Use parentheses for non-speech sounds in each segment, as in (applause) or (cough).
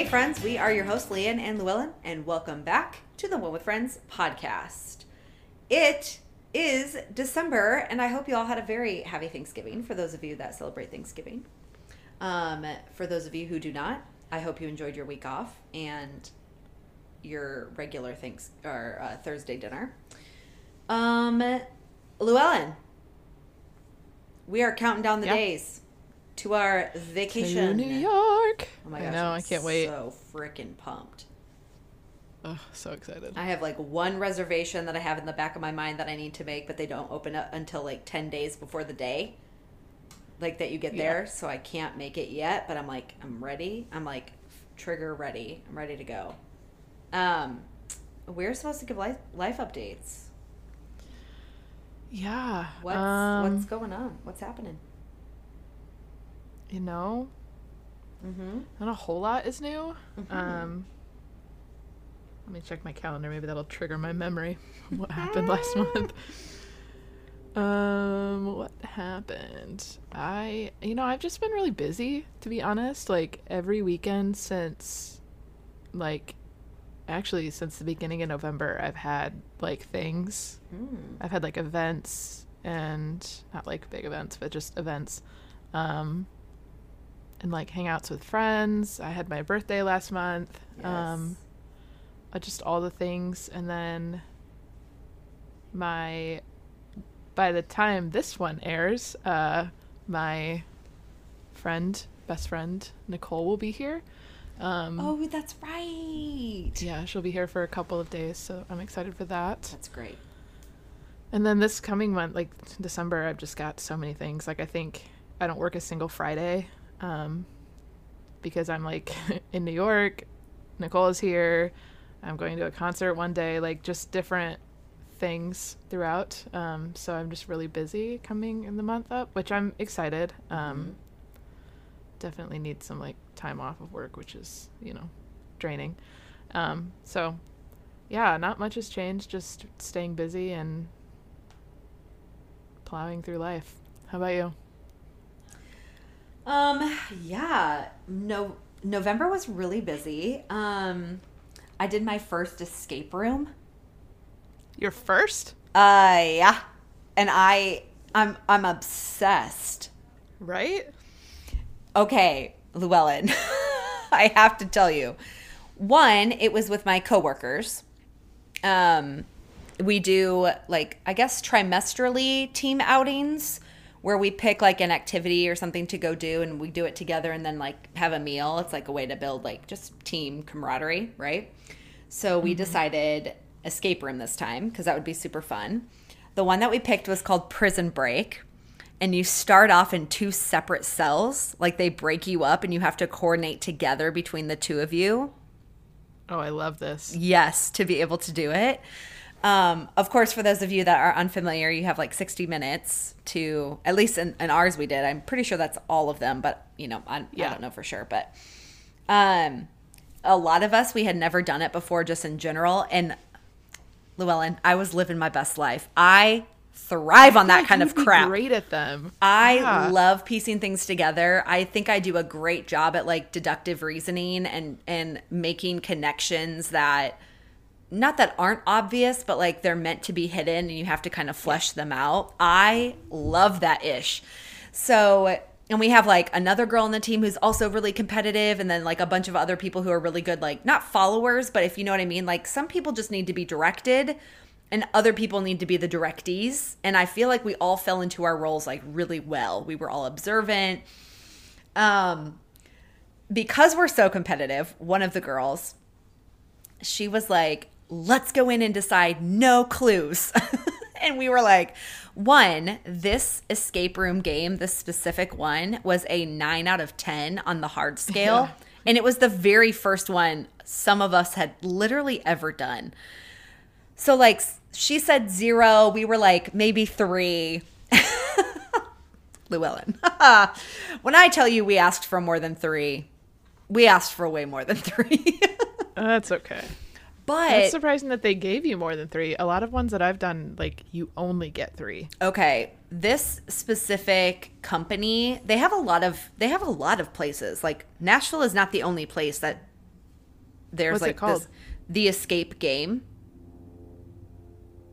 Hey, friends, we are your hosts, Leann and Luellen, and welcome back to the One with Friends podcast. It is December, and I hope you all had a very happy Thanksgiving for those of you that celebrate Thanksgiving. Um, for those of you who do not, I hope you enjoyed your week off and your regular thanks or uh, Thursday dinner. Um, Luellen, we are counting down the Yeah. days to our vacation. To New York. Oh my I gosh, know. I'm I can't wait. So freaking pumped. Oh, so excited. I have like one reservation that I have in the back of my mind that I need to make, but they don't open up until like 10 days before the day. Like that you get Yeah. there, so I can't make it yet, but I'm like I'm ready. I'm like trigger ready. I'm ready to go. Um we're supposed to give life life updates. yeah. What's um, what's going on? What's happening? You know, Mhm. not a whole lot is new. Mhm. Um, let me check my calendar. Maybe that'll trigger my memory. What happened last (laughs) month? Um, what happened? I, you know, I've just been really busy, to be honest. Like every weekend since, like, actually since the beginning of November, I've had like things. Mm. I've had like events and not like big events, but just events. Um, and like hangouts with friends. I had my birthday last month. Um, uh, just all the things. And then my, by the time this one airs, uh, my friend, best friend, Nicole will be here. Um, Oh, that's right. yeah, she'll be here for a couple of days. So I'm excited for that. That's great. And then this coming month, like December, I've just got so many things. Like I think I don't work a single Friday, um, because I'm like (laughs) in New York. Nicole is here. I'm going to a concert one day. Like just different things throughout. Um, so I'm just really busy coming in the month up, which I'm excited. Um, Definitely need some like time off of work, which is you know draining. Um, so yeah, not much has changed. Just staying busy and plowing through life. How about you? Um, yeah. No November was really busy. Um I did my first escape room. Your first, Uh yeah. And I I'm I'm obsessed. right? Okay, Luellen. (laughs) I have to tell you. One, it was with my coworkers. Um we do like I guess trimestrally team outings where we pick like an activity or something to go do and we do it together and then like have a meal. It's like a way to build like just team camaraderie, right? So we mm-hmm. decided escape room this time because that would be super fun. The one that we picked was called Prison Break. And you start off in two separate cells. Like they break you up and you have to coordinate together between the two of you. Oh, I love this. Yes, to be able to do it. Um, of course, for those of you that are unfamiliar, you have like 60 minutes to, at least in, in ours we did. I'm pretty sure that's all of them, but you know, I, I don't know for sure. But um, a lot of us, we had never done it before just in general. And Luellen, I was living my best life. I thrive on that Yeah, kind of crap. Great at them. I Yeah. love piecing things together. I think I do a great job at like deductive reasoning and and making connections that not that aren't obvious, but like they're meant to be hidden and you have to kind of flesh them out. I love that ish. So, and we have like another girl on the team who's also really competitive, and then like a bunch of other people who are really good, like not followers, but if you know what I mean, like some people just need to be directed and other people need to be the directees. And I feel like we all fell into our roles like really well. We were all observant. Um, because we're so competitive, one of the girls, she was like, let's go in and decide no clues. (laughs) and we were like, one, this escape room game, this specific one, was a nine out of 10 on the hard scale. Yeah. And it was the very first one some of us had literally ever done. So, like, she said zero. We were like, maybe three. (laughs) Luellen. (laughs) when I tell you we asked for more than three, we asked for way more than three. Uh, that's okay. But That's surprising that they gave you more than three. A lot of ones that I've done, like you only get three. okay, this specific company, they have a lot of they have a lot of places. Like Nashville is not the only place that there's What's it like called? this the escape game.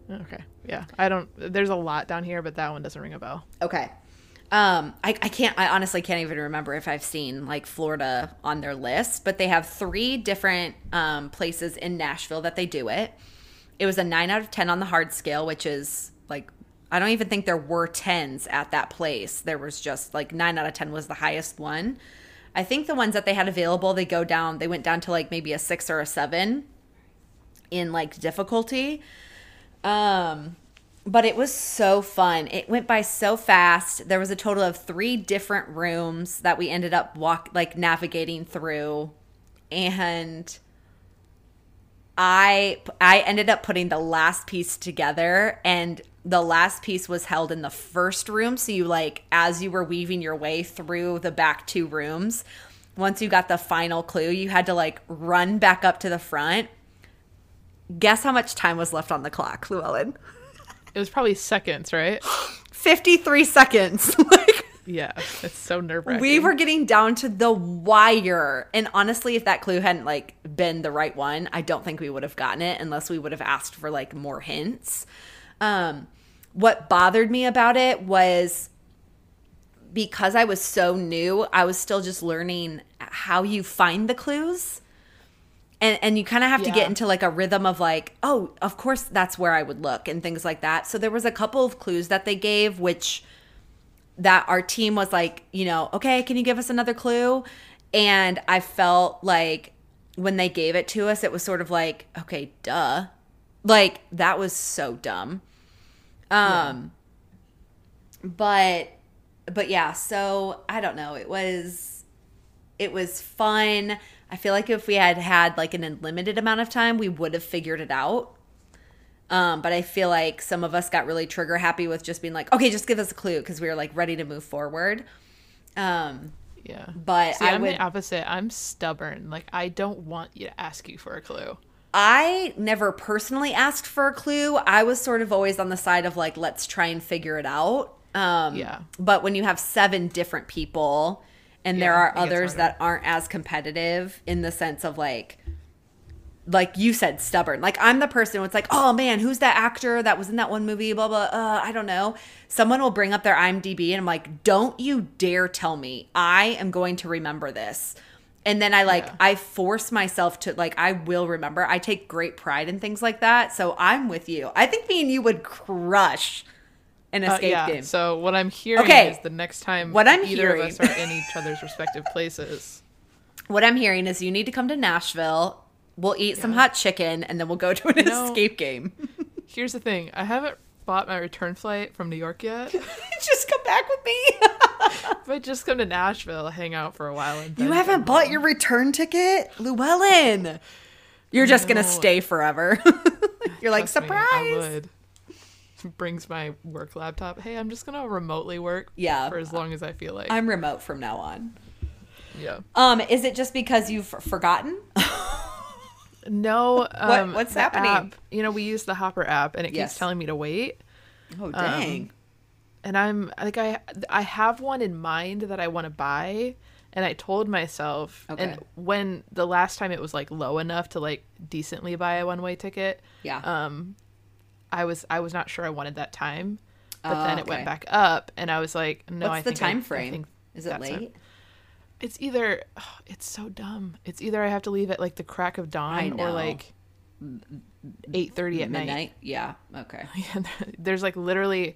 Okay. Yeah. I don't. There's a lot down here, but that one doesn't ring a bell. Okay. Um, I, I can't, I honestly can't even remember if I've seen like Florida on their list, but they have three different um, places in Nashville that they do it. It was a nine out of 10 on the hard scale, which is like, I don't even think there were 10s at that place. There was just like nine out of 10 was the highest one. I think the ones that they had available, they go down, they went down to like maybe a six or a seven in like difficulty. Um, but it was so fun. It went by so fast. There was a total of three different rooms that we ended up walk like navigating through, and I I ended up putting the last piece together, and the last piece was held in the first room. So you like as you were weaving your way through the back two rooms, once you got the final clue, you had to like run back up to the front. Guess how much time was left on the clock, Luellen? (laughs) It was probably seconds, right? 53 seconds. (laughs) like Yeah. It's so nerve wracking. we were getting down to the wire. And honestly, if that clue hadn't like been the right one, I don't think we would have gotten it unless we would have asked for like more hints. Um what bothered me about it was because I was so new, I was still just learning how you find the clues. And and you kind of have to get into like a rhythm of like, oh, of course that's where I would look and things like that. So there was a couple of clues that they gave which that our team was like, you know, okay, can you give us another clue? And I felt like when they gave it to us, it was sort of like, okay, duh. Like that was so dumb. Um but but yeah, so I don't know. It was it was fun. I feel like if we had had like an unlimited amount of time, we would have figured it out. Um, but I feel like some of us got really trigger happy with just being like, okay, just give us a clue because we were like ready to move forward. Um, Yeah. but See, I I'm would, the opposite. I'm stubborn. Like I don't want you to ask you for a clue. I never personally asked for a clue. I was sort of always on the side of like, let's try and figure it out. Um, Yeah. But when you have seven different people and there are others that aren't as competitive in the sense of like, like you said, stubborn. Like I'm the person who's like, oh man, who's that actor that was in that one movie? Blah blah. Uh, I don't know. Someone will bring up their IMDb, and I'm like, don't you dare tell me I am going to remember this. And then I like Yeah. I force myself to like I will remember. I take great pride in things like that. So I'm with you. I think me and you would crush an Uh, escape yeah. game. So what I'm hearing Okay. is the next time What I'm either of us are in each other's respective places. (laughs) what I'm hearing is you need to come to Nashville. We'll eat some hot chicken and then we'll go (laughs) to an know- escape game. (laughs) Here's the thing. I haven't bought my return flight from New York yet. Just come back with me. I just come to Nashville, hang out for a while, and You haven't bought home. your return ticket, Luellen. You're just gonna stay forever. You're like Trust me, surprise. would. Brings my work laptop. Hey, I'm just gonna remotely work. Yeah. For as long as I feel like. I'm remote from now on. yeah. Um, is it just because you've forgotten? (laughs) No. Um, what's happening? app- you know, we use the Hopper app, and it Yes. keeps telling me to wait. Oh dang. and I'm like I I have one in mind that I want to buy and I told myself Okay. and when the last time it was like low enough to like decently buy a one way ticket yeah. um I was I was not sure I wanted that time but Oh, then it okay. went back up and I was like no I What's the think time I frame? think Is it late? it's either (sighs) it's so dumb it's either I have to leave at like the crack of dawn or like 8:30 at night Midnight? Yeah. Okay. (laughs) Yeah, there's like literally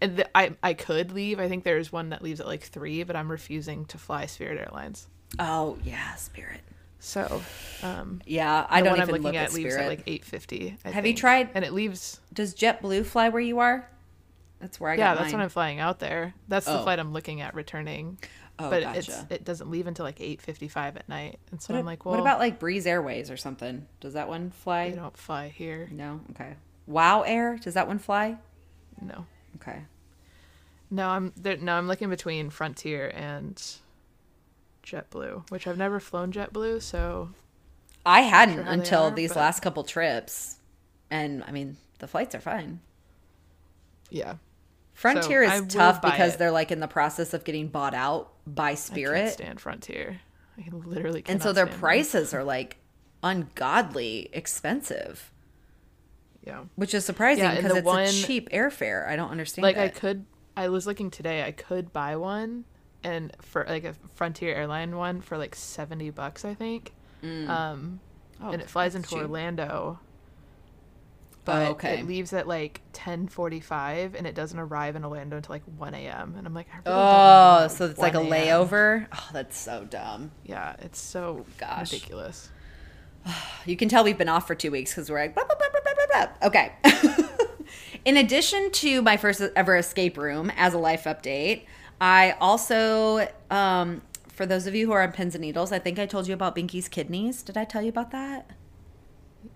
and the, I I could leave. I think there's one that leaves at like 3, but I'm refusing to fly Spirit Airlines. Oh yeah, Spirit. So, um Yeah, I the don't even I'm looking look at, at leaves Spirit. at like 8:50. I Have you tried- And it leaves Does JetBlue fly where you are? That's where I Yeah, that's mine. when I'm flying out there. That's the Oh. flight I'm looking at returning. Oh, but gotcha. it's it doesn't leave until like 8:55 at night. And so What, I'm like, well, what about like Breeze Airways or something? Does that one fly? they don't fly here. No. Okay. Wow Air. Does that one fly? No. Okay. No, I'm there, no, I'm looking between Frontier and JetBlue, which I've never flown JetBlue, so I hadn't sure until are, these but- last couple trips, and I mean the flights are fine. yeah. Frontier I is tough because it. they're like in the process of getting bought out by I can't Spirit, stand Frontier. I literally and so their stand them. prices are like ungodly expensive, Yeah. which is surprising because the it's one- a cheap airfare. I don't understand. Like I could I was looking today, I could buy one and for like a Frontier airline one for like 70 bucks, I think. Um Oh, and it flies into cheap. Orlando. Oh, But okay. it leaves at like 10:45 and it doesn't arrive in Orlando until like 1 a.m. And I'm like, I really Oh, so it's like a layover. Oh, that's so dumb. Yeah, it's so Gosh. ridiculous. (sighs) You can tell we've been off for two weeks because we're like, blah, blah, blah, blah, blah, blah, blah. okay. (laughs) In addition to my first ever escape room as a life update, I also, um, for those of you who are on pins and needles, I think I told you about Binky's kidneys. Did I tell you about that?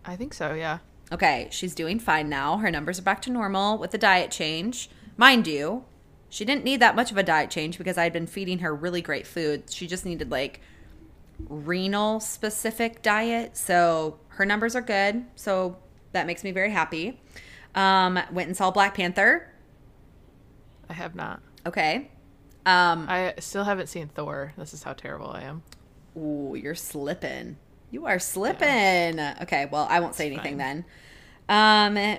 I think so, yeah. Okay, she's doing fine now. Her numbers are back to normal with the diet change. Mind you, she didn't need that much of a diet change because I'd been feeding her really great food. She just needed like renal specific diet. So her numbers are good. So that makes me very happy. Um, went and saw Black Panther. I have not. Okay. Um, I still haven't seen Thor. This is how terrible I am. Ooh, you're slipping. You are slipping. Okay, well, I won't say It's anything fine. then. Um,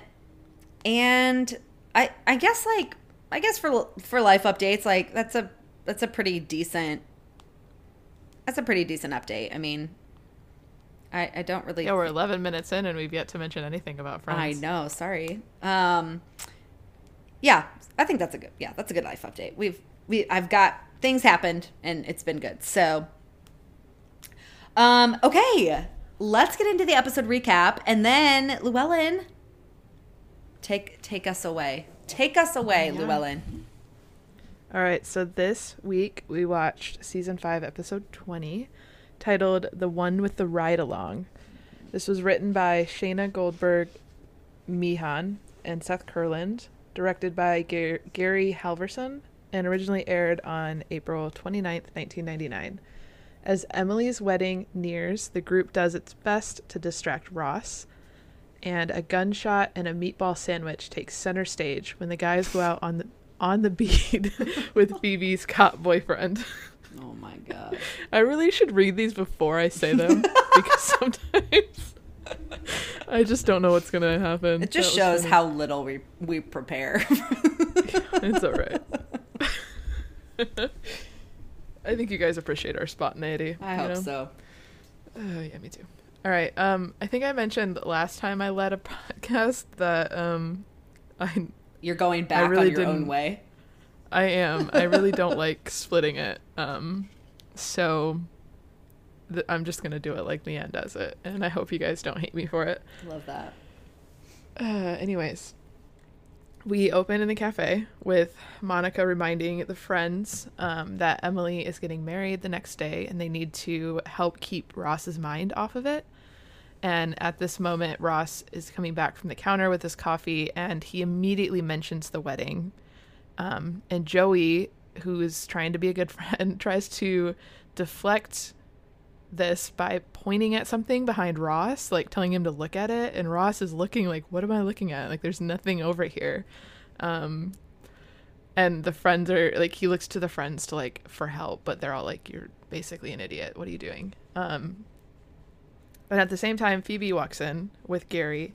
and I, I guess like, I guess for for life updates, like that's a that's a pretty decent. That's a pretty decent update. I mean, I I don't really. Yeah, we're 11 minutes in and we've yet to mention anything about Friends. I know. Sorry. Um, yeah, I think that's a good. Yeah, that's a good life update. We've we I've got things happened and it's been good. So, um, okay, let's get into the episode recap and then Luellen, take take us away. Take us away, Yeah. Luellen. All right, so this week we watched season 5, episode 20, titled The One with the Ride Along. This was written by Shayna Goldberg Meehan and Seth Kurland, directed by Gar- Gary Halvorson, and originally aired on April 29th, 1999. As Emily's wedding nears, the group does its best to distract Ross, and a gunshot and a meatball sandwich take center stage when the guys go out on the on the beat (laughs) with Phoebe's cop boyfriend. Oh my god. (laughs) I really should read these before I say them (laughs) because sometimes I just don't know what's gonna happen. It just shows funny. how little we we prepare. it's all right. (laughs) I think you guys appreciate our spontaneity. I hope know? so. Oh yeah, me too. All right. Um, I think I mentioned last time I led a (laughs) podcast that um, I You're going back really on your own way. I am. I really don't (laughs) like splitting it. Um, so th- I'm just gonna do it like Leann does it, and I hope you guys don't hate me for it. Love that. Uh, anyways, we open in the cafe with Monica reminding the friends um, that Emily is getting married the next day, and they need to help keep Ross's mind off of it. And at this moment, Ross is coming back from the counter with his coffee, and he immediately mentions the wedding. Um, and Joey, who is trying to be a good (laughs) friend, tries to deflect this by pointing at something behind Ross, like telling him to look at it. And Ross is looking like, What am I looking at? Like, there's nothing over here. Um, and the friends are like, he looks to the friends to like for help, but they're all like, You're basically an idiot. What are you doing? Um, and at the same time, Phoebe walks in with Gary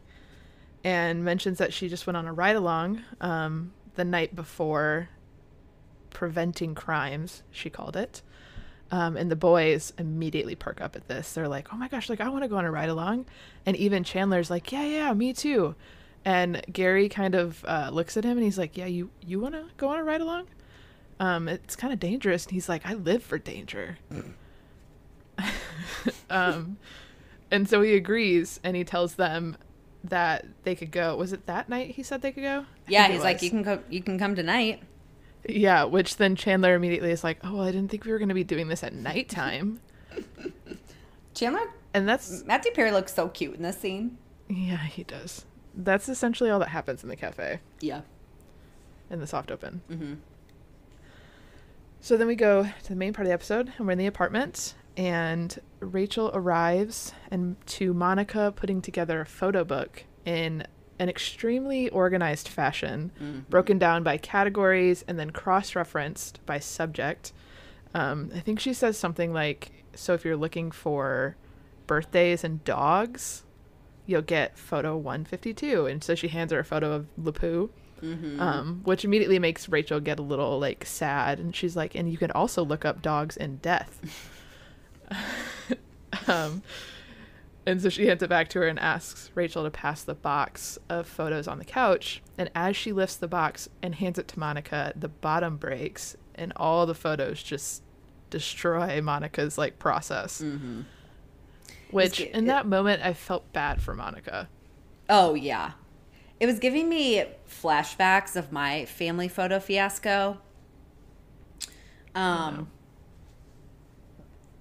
and mentions that she just went on a ride along um, the night before preventing crimes, she called it. Um, and the boys immediately perk up at this. They're like, "Oh my gosh, like I want to go on a ride along," and even Chandler's like, "Yeah, yeah, me too." And Gary kind of uh, looks at him and he's like, "Yeah, you you want to go on a ride along?" Um, it's kind of dangerous. And he's like, "I live for danger." (laughs) um, and so he agrees and he tells them that they could go. Was it that night he said they could go? I Yeah, he's like, you can go, you can come tonight. Yeah, which then Chandler immediately is like, "Oh, well, I didn't think we were going to be doing this at nighttime." Chandler, And that's Matthew Perry looks so cute in this scene. yeah, he does. That's essentially all that happens in the cafe Yeah. in the soft open. Mm-hmm. So then we go to the main part of the episode, and we're in the apartment, and Rachel arrives, and to Monica putting together a photo book in an extremely organized fashion, Mm-hmm. broken down by categories and then cross-referenced by subject. Um, I think she says something like, "So if you're looking for birthdays and dogs, you'll get photo 152. And so she hands her a photo of LaPooh, Mm-hmm. um, which immediately makes Rachel get a little like sad. And she's like, and you can also look up dogs and death. (laughs) um, and so she hands it back to her and asks Rachel to pass the box of photos on the couch. And as she lifts the box and hands it to Monica, the bottom breaks and all the photos just destroy Monica's like process. Mm-hmm. Which It's- in it- that moment I felt bad for Monica. Oh yeah. It was giving me flashbacks of my family photo fiasco. Um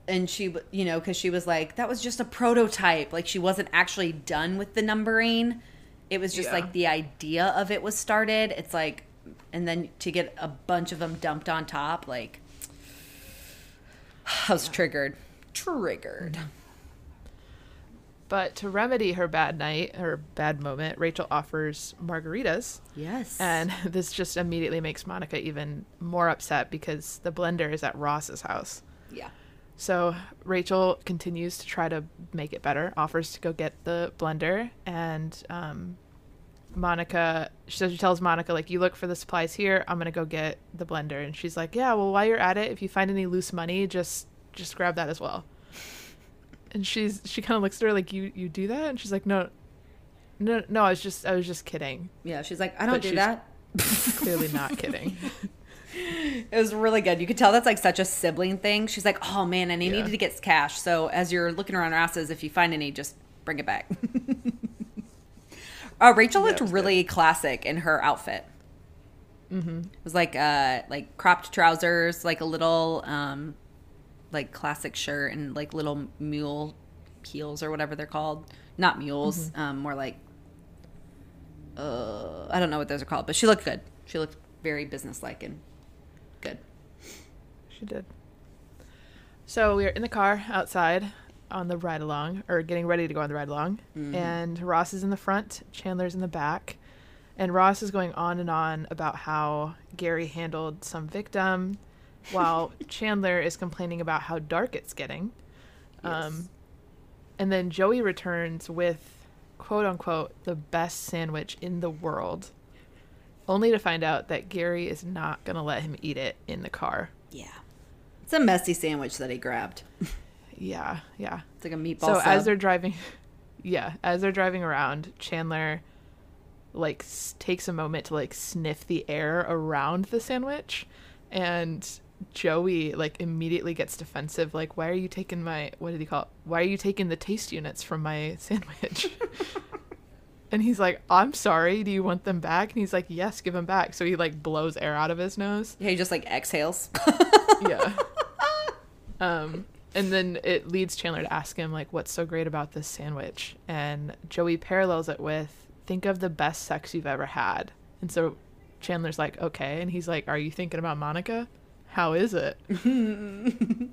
and she you know cuz she was like that was just a prototype like she wasn't actually done with the numbering. It was just Yeah. like the idea of it was started. It's like and then to get a bunch of them dumped on top like (sighs) I was triggered. Triggered. But to remedy her bad night, her bad moment, Rachel offers margaritas. Yes. And (laughs) this just immediately makes Monica even more upset because the blender is at Ross's house. yeah. So Rachel continues to try to make it better, offers to go get the blender, and um, Monica. So she tells Monica like, "You look for the supplies here. I'm gonna go get the blender." And she's like, "Yeah, well, while you're at it, if you find any loose money, just just grab that as well." And she's she kind of looks at her like, "You you do that?" And she's like, "No, no, no. I was just I was just kidding. Yeah, she's like I don't But do that. Clearly not kidding." (laughs) It was really good. You could tell that's like such a sibling thing. She's like, "Oh man, and I Yeah. needed to get cash. So as you're looking around our asses, if you find any, just bring it back." uh, (laughs) Rachel Yeah, looked really classic in her outfit. mm-hmm. It was like uh like cropped trousers, like a little um like classic shirt and like little mule heels or whatever they're called. Not mules, Mm-hmm. um more like uh I don't know what those are called, but she looked good. She looked very businesslike and good. She did. So we are in the car outside on the ride along, or getting ready to go on the ride along, and Ross is in the front, Chandler's in the back, and Ross is going on and on about how Gary handled some victim, while (laughs) Chandler is complaining about how dark it's getting. Um, and then Joey returns with quote unquote the best sandwich in the world, only to find out that Gary is not going to let him eat it in the car. Yeah. It's a messy sandwich that he grabbed. (laughs) Yeah, yeah. It's like a meatball. so sub. as they're driving, (laughs) yeah, as they're driving around, Chandler like s- takes a moment to like sniff the air around the sandwich, and Joey like immediately gets defensive. Like, why are you taking my what did he call? It? Why are you taking the taste units from my (laughs) sandwich? And he's like, I'm sorry. Do you want them back? And he's like, Yes, give them back. So he like blows air out of his nose. yeah, he just like exhales. (laughs) yeah. Um, and then it leads Chandler to ask him like, "What's so great about this sandwich?" And Joey parallels it with, "Think of the best sex you've ever had." And so Chandler's like, "Okay," and he's like, "Are you thinking about Monica? How is it?" (laughs)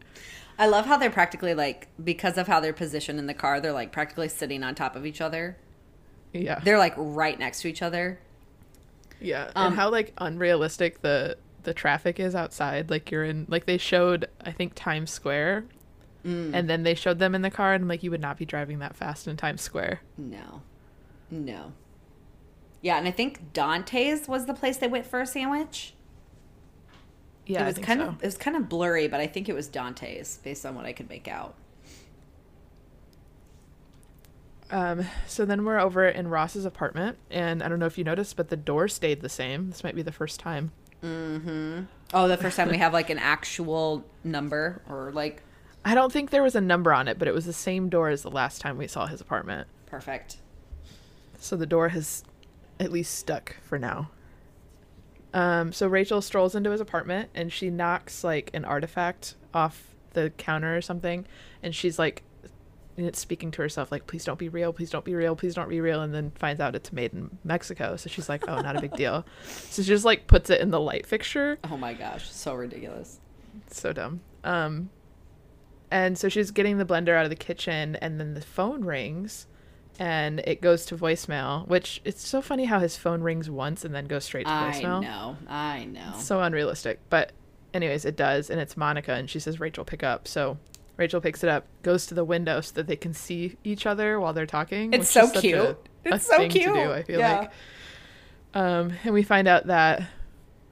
I love how they're practically like because of how they're positioned in the car, they're like practically sitting on top of each other. Yeah, They're like right next to each other. yeah, Um, and how like unrealistic the the traffic is outside. Like you're in, like they showed, I think Times Square, Mm. and then they showed them in the car, and like, you would not be driving that fast in Times Square. No. No. Yeah, and I think Dante's was the place they went for a sandwich. Yeah, it was kind so. of it was kind of blurry, but I think it was Dante's based on what I could make out. Um, so then we're over in Ross's apartment, and I don't know if you noticed, but the door stayed the same. This might be the first time. Mm-hmm. Oh, the first time we have like an actual number or like I don't think there was a number on it, but it was the same door as the last time we saw his apartment. perfect. So the door has at least stuck for now. Um, so Rachel strolls into his apartment and she knocks like an artifact off the counter or something, and she's like, and it's speaking to herself like, "Please don't be real, please don't be real, please don't be real," and then finds out it's made in Mexico. So she's like, "Oh, not a big deal." So she just like puts it in the light fixture. Oh my gosh, so ridiculous. so dumb. Um, and so she's getting the blender out of the kitchen, and then the phone rings, and it goes to voicemail. Which it's so funny how his phone rings once and then goes straight to voicemail. I know. I know. So unrealistic. But anyways, it does, and it's Monica, and she says, "Rachel, pick up." So Rachel picks it up, goes to the window so that they can see each other while they're talking. It's which so cute. A, a It's so cute. Do, I feel Yeah. like. Um, and we find out that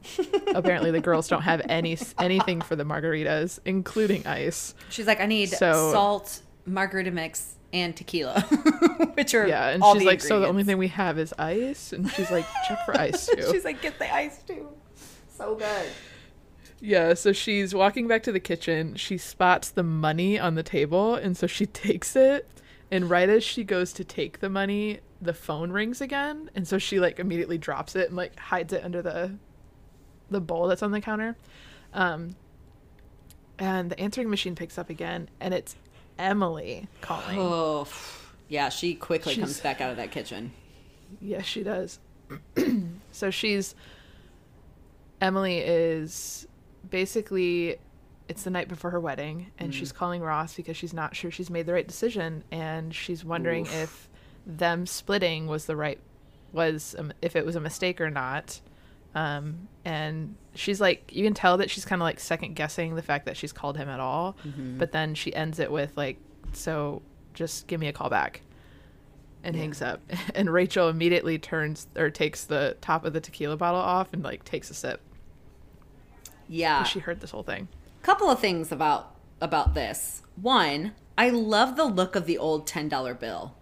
(laughs) apparently the girls don't have any anything for the margaritas, including ice. She's like, I need So- salt, margarita mix, and tequila, (laughs) which are Yeah, and she's like, so the only thing we have is ice, and she's like, check for ice (laughs) too. She's like, get the ice too. So good. Yeah, so she's walking back to the kitchen. She spots the money on the table, and so she (laughs) takes it. And right as she goes to take the money, the phone rings again, and so she like immediately drops it and like hides it under the the bowl that's on the counter. Um, and the answering machine picks up again, and it's Emily calling. Oh, yeah. She quickly She's- comes back out of that kitchen. Yes, she does. (clears throat) so she's Emily is basically it's the night before her wedding and she's calling Ross because she's not sure she's made the right decision and she's wondering Oof. if them splitting was the right was um, if it was a mistake or not. Um and she's like you can tell that she's kind of like second guessing the fact that she's called him at all, but then she ends it with like so just give me a call back and Yeah. hangs up. (laughs) And Rachel immediately turns or takes the top of the tequila bottle off and like takes a sip. Yeah. She heard this whole thing. couple of things about about this. One, I love the look of the old ten dollar bill.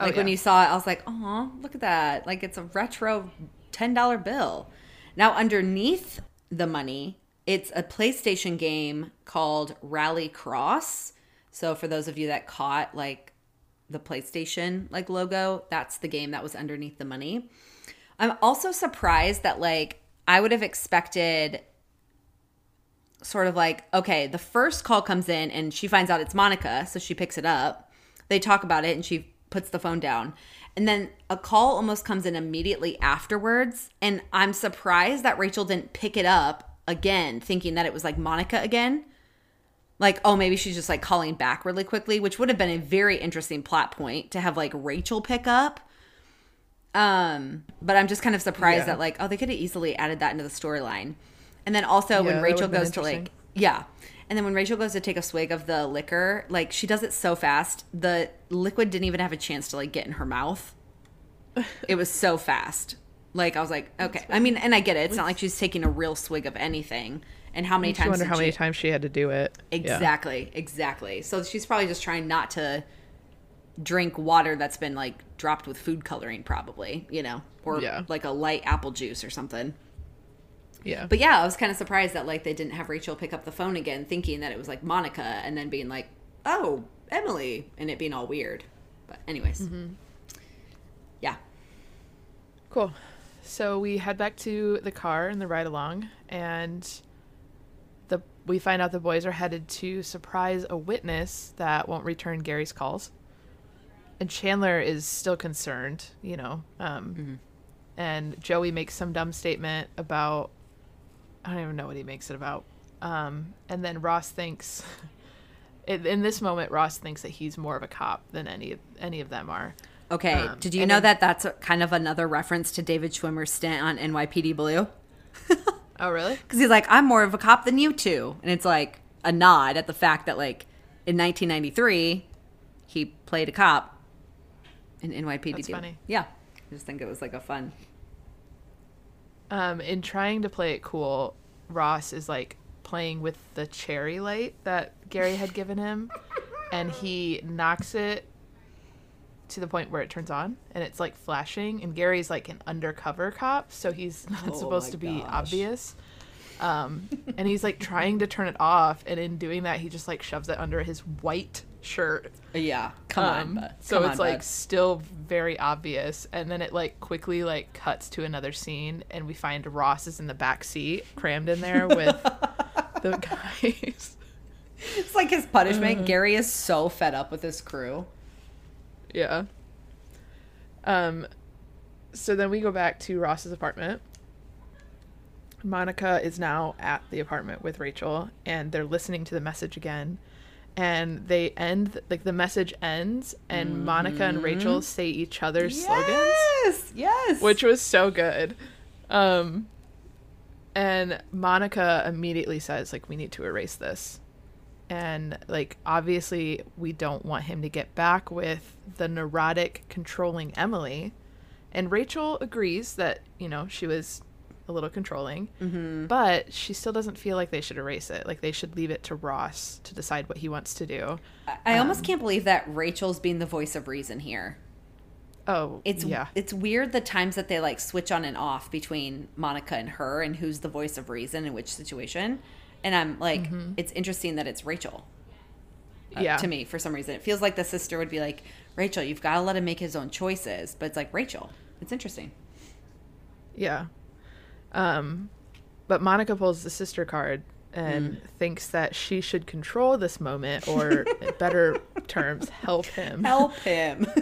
Oh, Like when you saw it, I was like, "Oh, look at that! Like it's a retro ten dollar bill." Now underneath the money, it's a PlayStation game called Rally Cross. So for those of you that caught like the PlayStation like logo, that's the game that was underneath the money. I'm also surprised that like I would have expected sort of like, okay, the first call comes in and she finds out it's Monica, so she picks it up. They talk about it and she puts the phone down. And then a call almost comes in immediately afterwards. And I'm surprised that Rachel didn't pick it up again, thinking that it was like Monica again. Like, oh, maybe she's just like calling back really quickly, which would have been a very interesting plot point to have like Rachel pick up. Um, but I'm just kind of surprised Yeah. that like, oh, they could have easily added that into the storyline. And then also Yeah, when Rachel goes to like, yeah. And then when Rachel goes to take a swig of the liquor, like she does it so fast, the liquid didn't even have a chance to like get in her mouth. (laughs) It was so fast. Like I was like, okay. I mean, and I get it. It's not like she's taking a real swig of anything. And how many Makes times? wonder how many times she had to do it. Yeah. Exactly, exactly. So she's probably just trying not to drink water that's been like dropped with food coloring, probably, you know, or Yeah. like a light apple juice or something. Yeah. But yeah, I was kind of surprised that like they didn't have Rachel pick up the phone again, thinking that it was like Monica, and then being like, "Oh, Emily," and it being all weird. But anyways, Mm-hmm. yeah, Cool. So we head back to the car and the ride along, and the we find out the boys are headed to surprise a witness that won't return Gary's calls. And Chandler is still concerned, you know. Um, And Joey makes some dumb statement about I don't even know what he makes it about. Um, and then Ross thinks, (laughs) in, in this moment, Ross thinks that he's more of a cop than any any of them are. okay. Um, Did you know then- that that's kind of another reference to David Schwimmer's stint on NYPD Blue? (laughs) Oh, really? because he's like, I'm more of a cop than you two, and it's like a nod at the fact that like in 1993 he played a cop in NYPD. That's Blue. funny. Yeah, I just think it was like a fun. Um, in trying to play it cool, Ross is like playing with the cherry light that Gary had given him, and he knocks it to the point where it turns on and it's like flashing. And Gary's like an undercover cop, so he's (laughs) not Oh supposed to be gosh. obvious. Um, and he's like trying to turn it off, and in doing that, he just like shoves it under his white shirt. Yeah, come on. Um, bud. so Come it's on, like bud. still very obvious, and then it like quickly like cuts to another scene, and we find Ross is in the back seat, crammed in there with (laughs) the guys. it's like his punishment. Uh-huh. Gary is so fed up with his crew. yeah. Um. So then we go back to Ross's apartment. Monica is now at the apartment with Rachel, and they're listening to the message again. And they end like the message ends, and Monica and Rachel say each other's slogans. Yes, yes. which was so good. Um, and Monica immediately says, like, we need to erase this. And like obviously we don't want him to get back with the neurotic controlling Emily. And Rachel agrees that, you know, she was a little controlling, Mm-hmm. but she still doesn't feel like they should erase it. Like they should leave it to Ross to decide what he wants to do. I Um, almost can't believe that Rachel's being the voice of reason here. Oh, It's yeah. it's weird the times that they like switch on and off between Monica and her and who's the voice of reason in which situation. And I'm like, it's interesting that it's Rachel. uh, Mm-hmm. yeah. To me, for some reason, it feels like the sister would be like, Rachel, you've got to let him make his own choices. But it's like Rachel. It's interesting. Yeah. Um, but Monica pulls the sister card and Mm. thinks that she should control this moment, or in (laughs) better terms, help him. Help him. (laughs)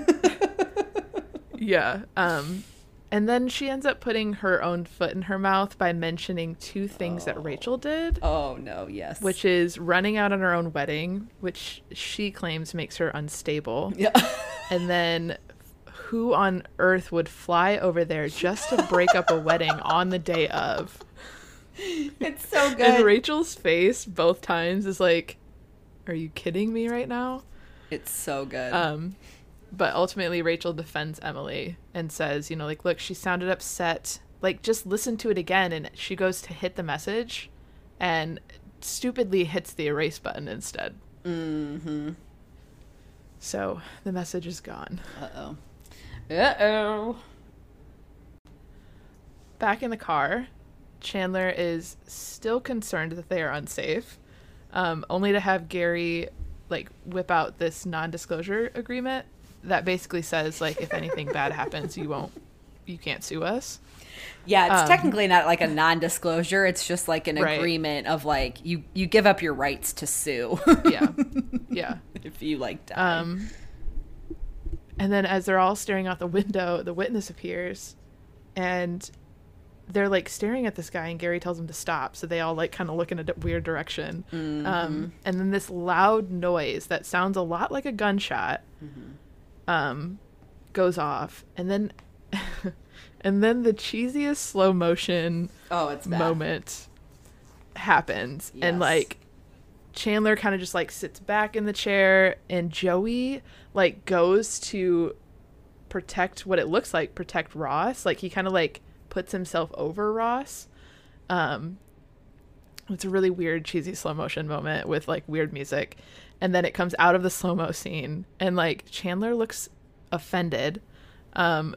Yeah. Um, and then she ends up putting her own foot in her mouth by mentioning two things that Rachel did, oh no, yes. which is running out on her own wedding, which she claims makes her unstable, yeah. and then who on earth would fly over there just to break up a wedding on the day of? it's so (laughs) good. And. Rachel's face both times is like, "Are you kidding me right now?" it's so good. Um, but ultimately, Rachel defends Emily and says, "You know, like, look, she sounded upset. Like, just listen to it again." And she goes to hit the message, and stupidly hits the erase button instead. mm-hmm. So the message is gone. Uh oh. Uh oh. Back in the car, Chandler is still concerned that they are unsafe, um, only to have Gary like whip out this non-disclosure agreement that basically says like if anything bad (laughs) happens, you won't, you can't sue us. Yeah, it's Um, technically not like a non-disclosure. It's just like an Right. agreement of like you you give up your rights to sue Yeah, (laughs) yeah. if you like die. Um, and then as they're all staring out the window, the witness appears, and they're like staring at this guy, and Gary tells them to stop. So they all like kind of look in a d- weird direction. Um, and then this loud noise that sounds a lot like a gunshot um, goes off, and then (laughs) and then the cheesiest slow motion oh, it's bad. moment happens and like Chandler kind of just like sits back in the chair and Joey like goes to protect what it looks like protect Ross like he kind of like puts himself over Ross um it's a really weird cheesy slow motion moment with like weird music and then it comes out of the slow mo scene and like Chandler looks offended um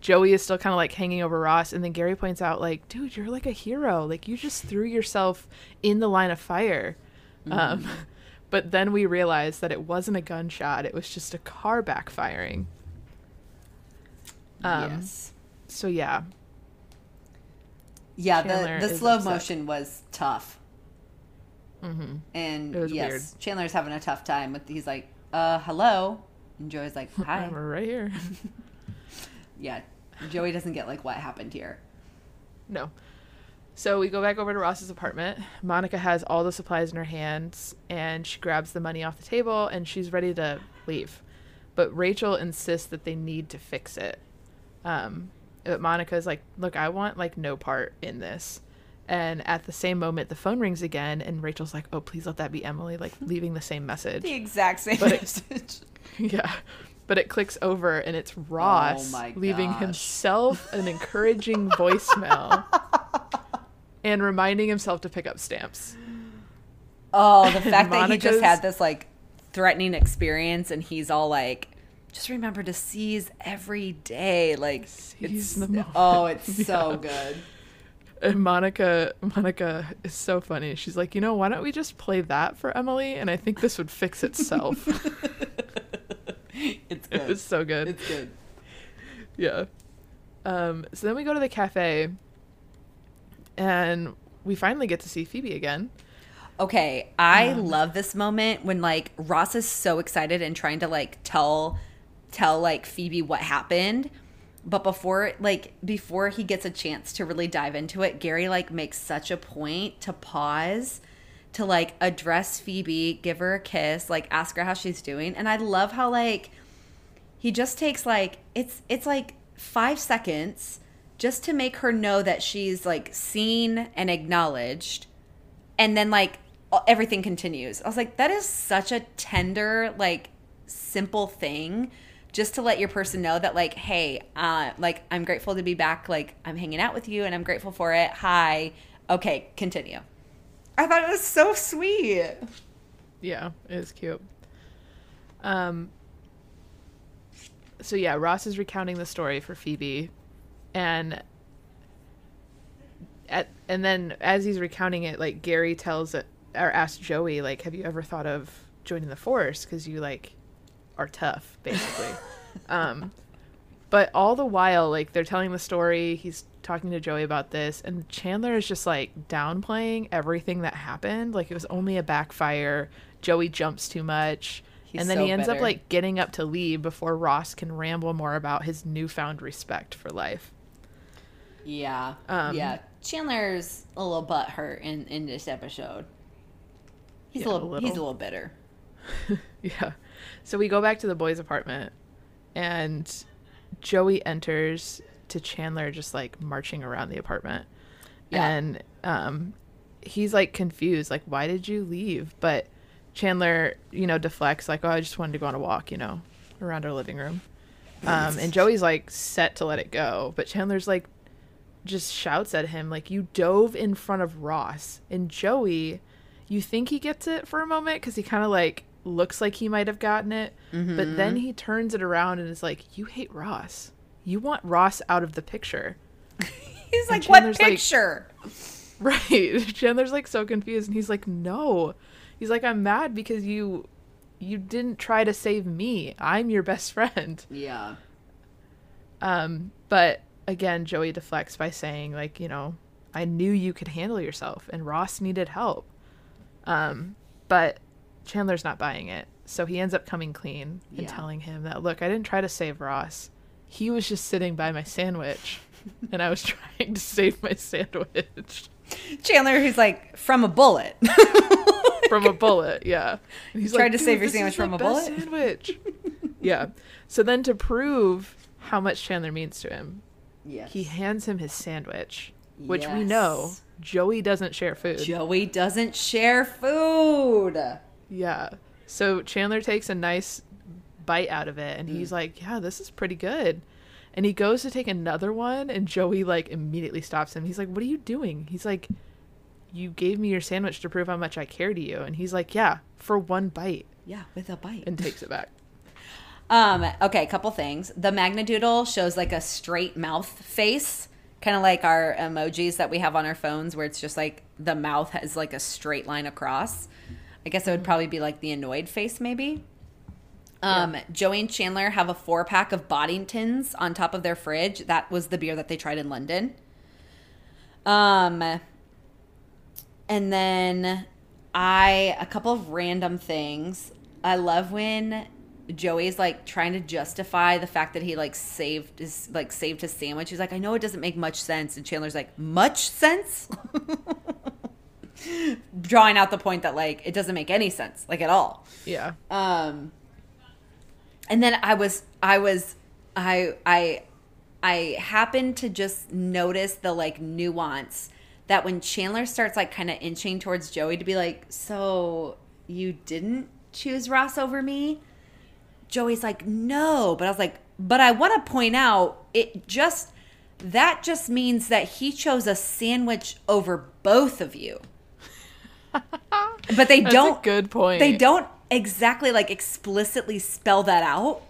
Joey is still kind of like hanging over Ross, and then Gary points out, like, dude, you're like a hero. Like, you just threw yourself in the line of fire. Um, (laughs) but then we realized that it wasn't a gunshot, it was just a car backfiring. Um, yes. So, yeah. Yeah, Chandler the the slow upset. motion was tough. Mm-hmm. And yes, weird. Chandler's having a tough time with he's like, "Uh, hello." And Joey's like, (laughs) "Hi." We're right here. (laughs) yeah. Joey doesn't get like what happened here. No. So we go back over to Ross's apartment. Monica has all the supplies in her hands and she grabs the money off the table and she's ready to leave. But Rachel insists that they need to fix it. Um, but Monica's like, look, I want like no part in this. And at the same moment, the phone rings again, and Rachel's like, "Oh, please let that be Emily, like (laughs) leaving the same message." The exact same But it- message. (laughs) Yeah. But it clicks over and it's Ross Oh leaving himself an encouraging voicemail (laughs) and reminding himself to pick up stamps. Oh, the fact that he just had this like threatening experience and he's all like, just remember to seize every day. Like, Seize it's, the moment. oh, it's so good. And Monica Monica is so funny. She's like, "You know, why don't we just play that for Emily and I think this would fix itself." (laughs) It's (laughs) it good. was so good. It's good. Yeah. Um, so then we go to the cafe and we finally get to see Phoebe again. Okay, I um, love this moment when like Ross is so excited and trying to like tell tell like Phoebe what happened. But before like before he gets a chance to really dive into it, Gary like makes such a point to pause to like address Phoebe, give her a kiss, like ask her how she's doing. And I love how like he just takes like it's it's like 5 seconds just to make her know that she's like seen and acknowledged and then like everything continues. I was like, that is such a tender, like simple thing just to let your person know that like hey uh like i'm grateful to be back like i'm hanging out with you and i'm grateful for it hi okay continue i thought it was so sweet Yeah, it is cute. Um. So yeah, Ross is recounting the story for Phoebe, and at and then as he's recounting it, like Gary tells it or asks Joey, like, "Have you ever thought of joining the force? Because you like are tough, basically." (laughs) um, but all the while, like they're telling the story, he's talking to Joey about this, and Chandler is just like downplaying everything that happened. Like it was only a backfire. Joey jumps too much. He's and then so he ends up like getting up to leave before Ross can ramble more about his newfound respect for life. Yeah Um, yeah chandler's a little butt hurt in in this episode he's Yeah, a a little, he's a little. little bitter (laughs) Yeah. So we go back to the boys' apartment and Joey enters to Chandler just like marching around the apartment. Yeah. And um he's like confused, like, why did you leave? But Chandler, you know, deflects, like, oh, I just wanted to go on a walk, you know, around our living room. Um, and Joey's like set to let it go, but Chandler's like just shouts at him, like, you dove in front of Ross. And Joey, you think he gets it for a moment because he kind of like looks like he might have gotten it, but then he turns it around and is like, you hate Ross. You want Ross out of the picture. (laughs) he's like Chandler's what like- picture (laughs) Right. (laughs) Chandler's like so confused and he's like, "No." He's like, "I'm mad because you you didn't try to save me. I'm your best friend." yeah Um, but again, Joey deflects by saying like, you know, I knew you could handle yourself and Ross needed help. Um, but Chandler's not buying it. So he ends up coming clean and Yeah. telling him that, "Look, I didn't try to save Ross. He was just sitting by my sandwich." (laughs) and I was trying to save my sandwich. chandler who's like from a bullet (laughs) from a bullet. Yeah, (laughs) and he's Tried to save your sandwich from a bullet?" Sandwich. yeah. So then, to prove how much Chandler means to him, yes he hands him his sandwich, which we know Joey doesn't share food. joey doesn't share food yeah. So Chandler takes a nice bite out of it, and Mm. he's like, "Yeah, this is pretty good." And he goes to take another one, and Joey like immediately stops him. He's like, "What are you doing?" He's like, "You gave me your sandwich to prove how much I care to you." And he's like, "Yeah, for one bite," yeah with a bite and takes it back. Um, okay, a couple things. The Magna Doodle shows like a straight mouth face, kind of like our emojis that we have on our phones, where it's just like the mouth has like a straight line across. I guess it would probably be like the annoyed face, maybe. Um, Joey and Chandler have a four pack of Boddingtons on top of their fridge. That was the beer that they tried in London. Um, and then I a couple of random things. I love when Joey's like trying to justify the fact that he like saved his like saved his sandwich. He's like, I know it doesn't make much sense, and Chandler's like, much sense. (laughs) Drawing out the point that like it doesn't make any sense, like at all. Yeah. Um, and then I was, I was, I, I, I happened to just notice the like nuance that when Chandler starts like kind of inching towards Joey to be like, so you didn't choose Ross over me? Joey's like, no, but I was like, but I want to point out it just that just means that he chose a sandwich over both of you. but they (laughs) That's don't a good point. they don't exactly like explicitly spell that out.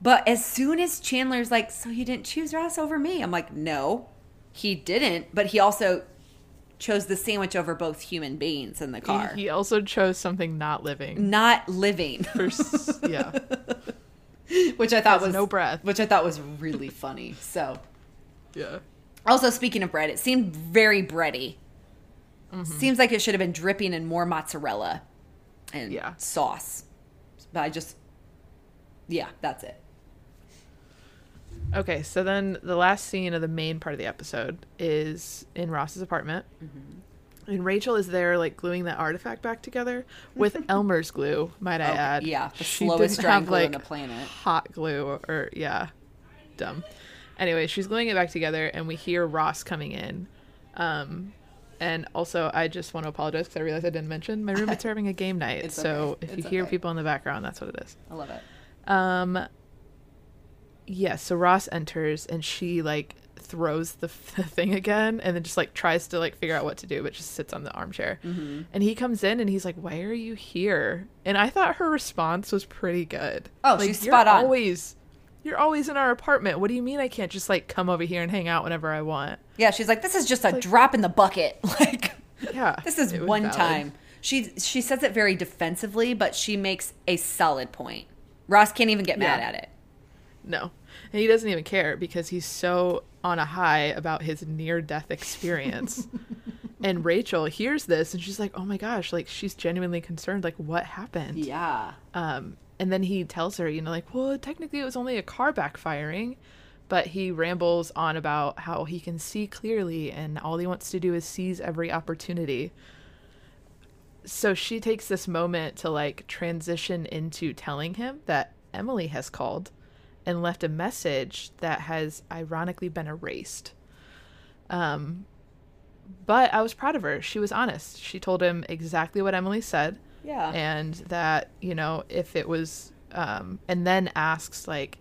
But as soon as Chandler's like, so you didn't choose Ross over me? I'm like, no, he didn't. But he also chose the sandwich over both human beings in the car. He, he also chose something not living. Not living, For yeah. (laughs) which I thought was no breath. which I thought was really funny. So, Yeah. also speaking of bread, it seemed very bready. Mm-hmm. Seems like it should have been dripping in more mozzarella and Yeah. sauce. But I just, yeah, that's it. Okay, so then the last scene of the main part of the episode is in Ross's apartment. Mm-hmm. And Rachel is there, like gluing that artifact back together with (laughs) Elmer's glue, might I Oh, add. yeah, the She slowest didn't have, glue on like, the planet. Hot glue, or, or yeah, dumb. Anyway, she's gluing it back together, and we hear Ross coming in. Um, And also, I just want to apologize because I realized I didn't mention my roommates are having a game (laughs) night. It's so okay. if It's you hear people in the background, that's what it is. I love it. Um, yeah. So Ross enters and she like throws the, (laughs) the thing again, and then just like tries to like figure out what to do, but just sits on the armchair. Mm-hmm. And he comes in and he's like, "Why are you here?" And I thought her response was pretty good. Oh, like, she's spot on. Always, you're always in our apartment. What do you mean I can't just like come over here and hang out whenever I want? Yeah, she's like, this is just a drop in the bucket. (laughs) Like, Yeah, this is one valid. time. She she says it very defensively, but she makes a solid point. Ross can't even get mad at it. No. And he doesn't even care because he's so on a high about his near death experience. (laughs) and Rachel hears this and she's like, oh my gosh, like she's genuinely concerned. Like, what happened? Yeah. Um, and then he tells her, you know, like, well, technically it was only a car backfiring. But he rambles on about how he can see clearly and all he wants to do is seize every opportunity. So she takes this moment to like transition into telling him that Emily has called and left a message that has ironically been erased. Um, but I was proud of her. She was honest. She told him exactly what Emily said Yeah. and that you know if it was um and then asks like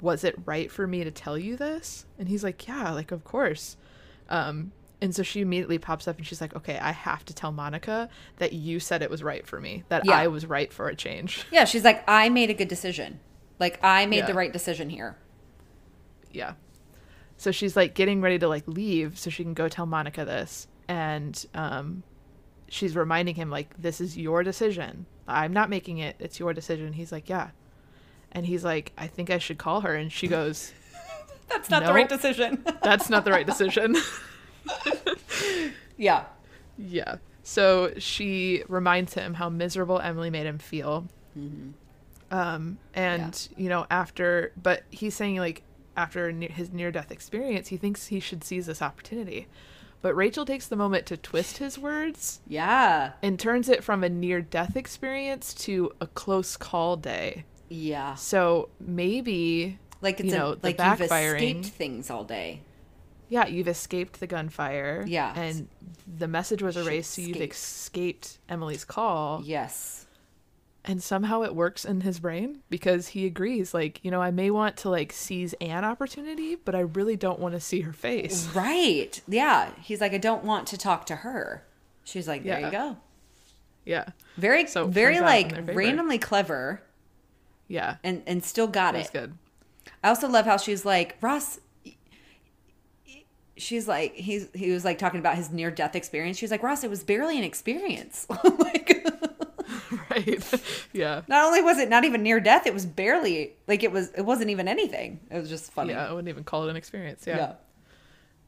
was it right for me to tell you this and he's like yeah like of course um and so she immediately pops up and she's like okay i have to tell monica that you said it was right for me that Yeah. i was right for a change yeah, she's like, I made a good decision. Like, I made the right decision here. yeah. So she's like getting ready to like leave so she can go tell monica this. And um she's reminding him like this is your decision. I'm not making it. It's your decision. He's like yeah. And he's like i think i should call her. And she goes (laughs) (laughs) That's not the right decision. that's not the right decision. Yeah. yeah. So she reminds him how miserable emily made him feel um and you know after but he's saying like after ne- his near death experience he thinks he should seize this opportunity but rachel takes the moment to twist his words Yeah. and turns it from a near death experience to a close call day Yeah. so maybe Like, it's you a, know, the like you've escaped things all day. yeah you've escaped the gunfire Yeah. and the message was erased so you've escaped emily's call Yes. And somehow it works in his brain because he agrees like you know i may want to like seize an opportunity but i really don't want to see her face Right. Yeah. He's like, I don't want to talk to her. She's like, there Yeah. you go. yeah Very, So very turns out in like randomly clever yeah and, and still got that's it. good I also love how she's like, Ross, she's like, he's, he was like talking about his near death experience. She's like, Ross, it was barely an experience. (laughs) like, (laughs) right yeah not only was it not even near death, it was barely like it was, it wasn't even anything. It was just funny. yeah i wouldn't even call it an experience yeah.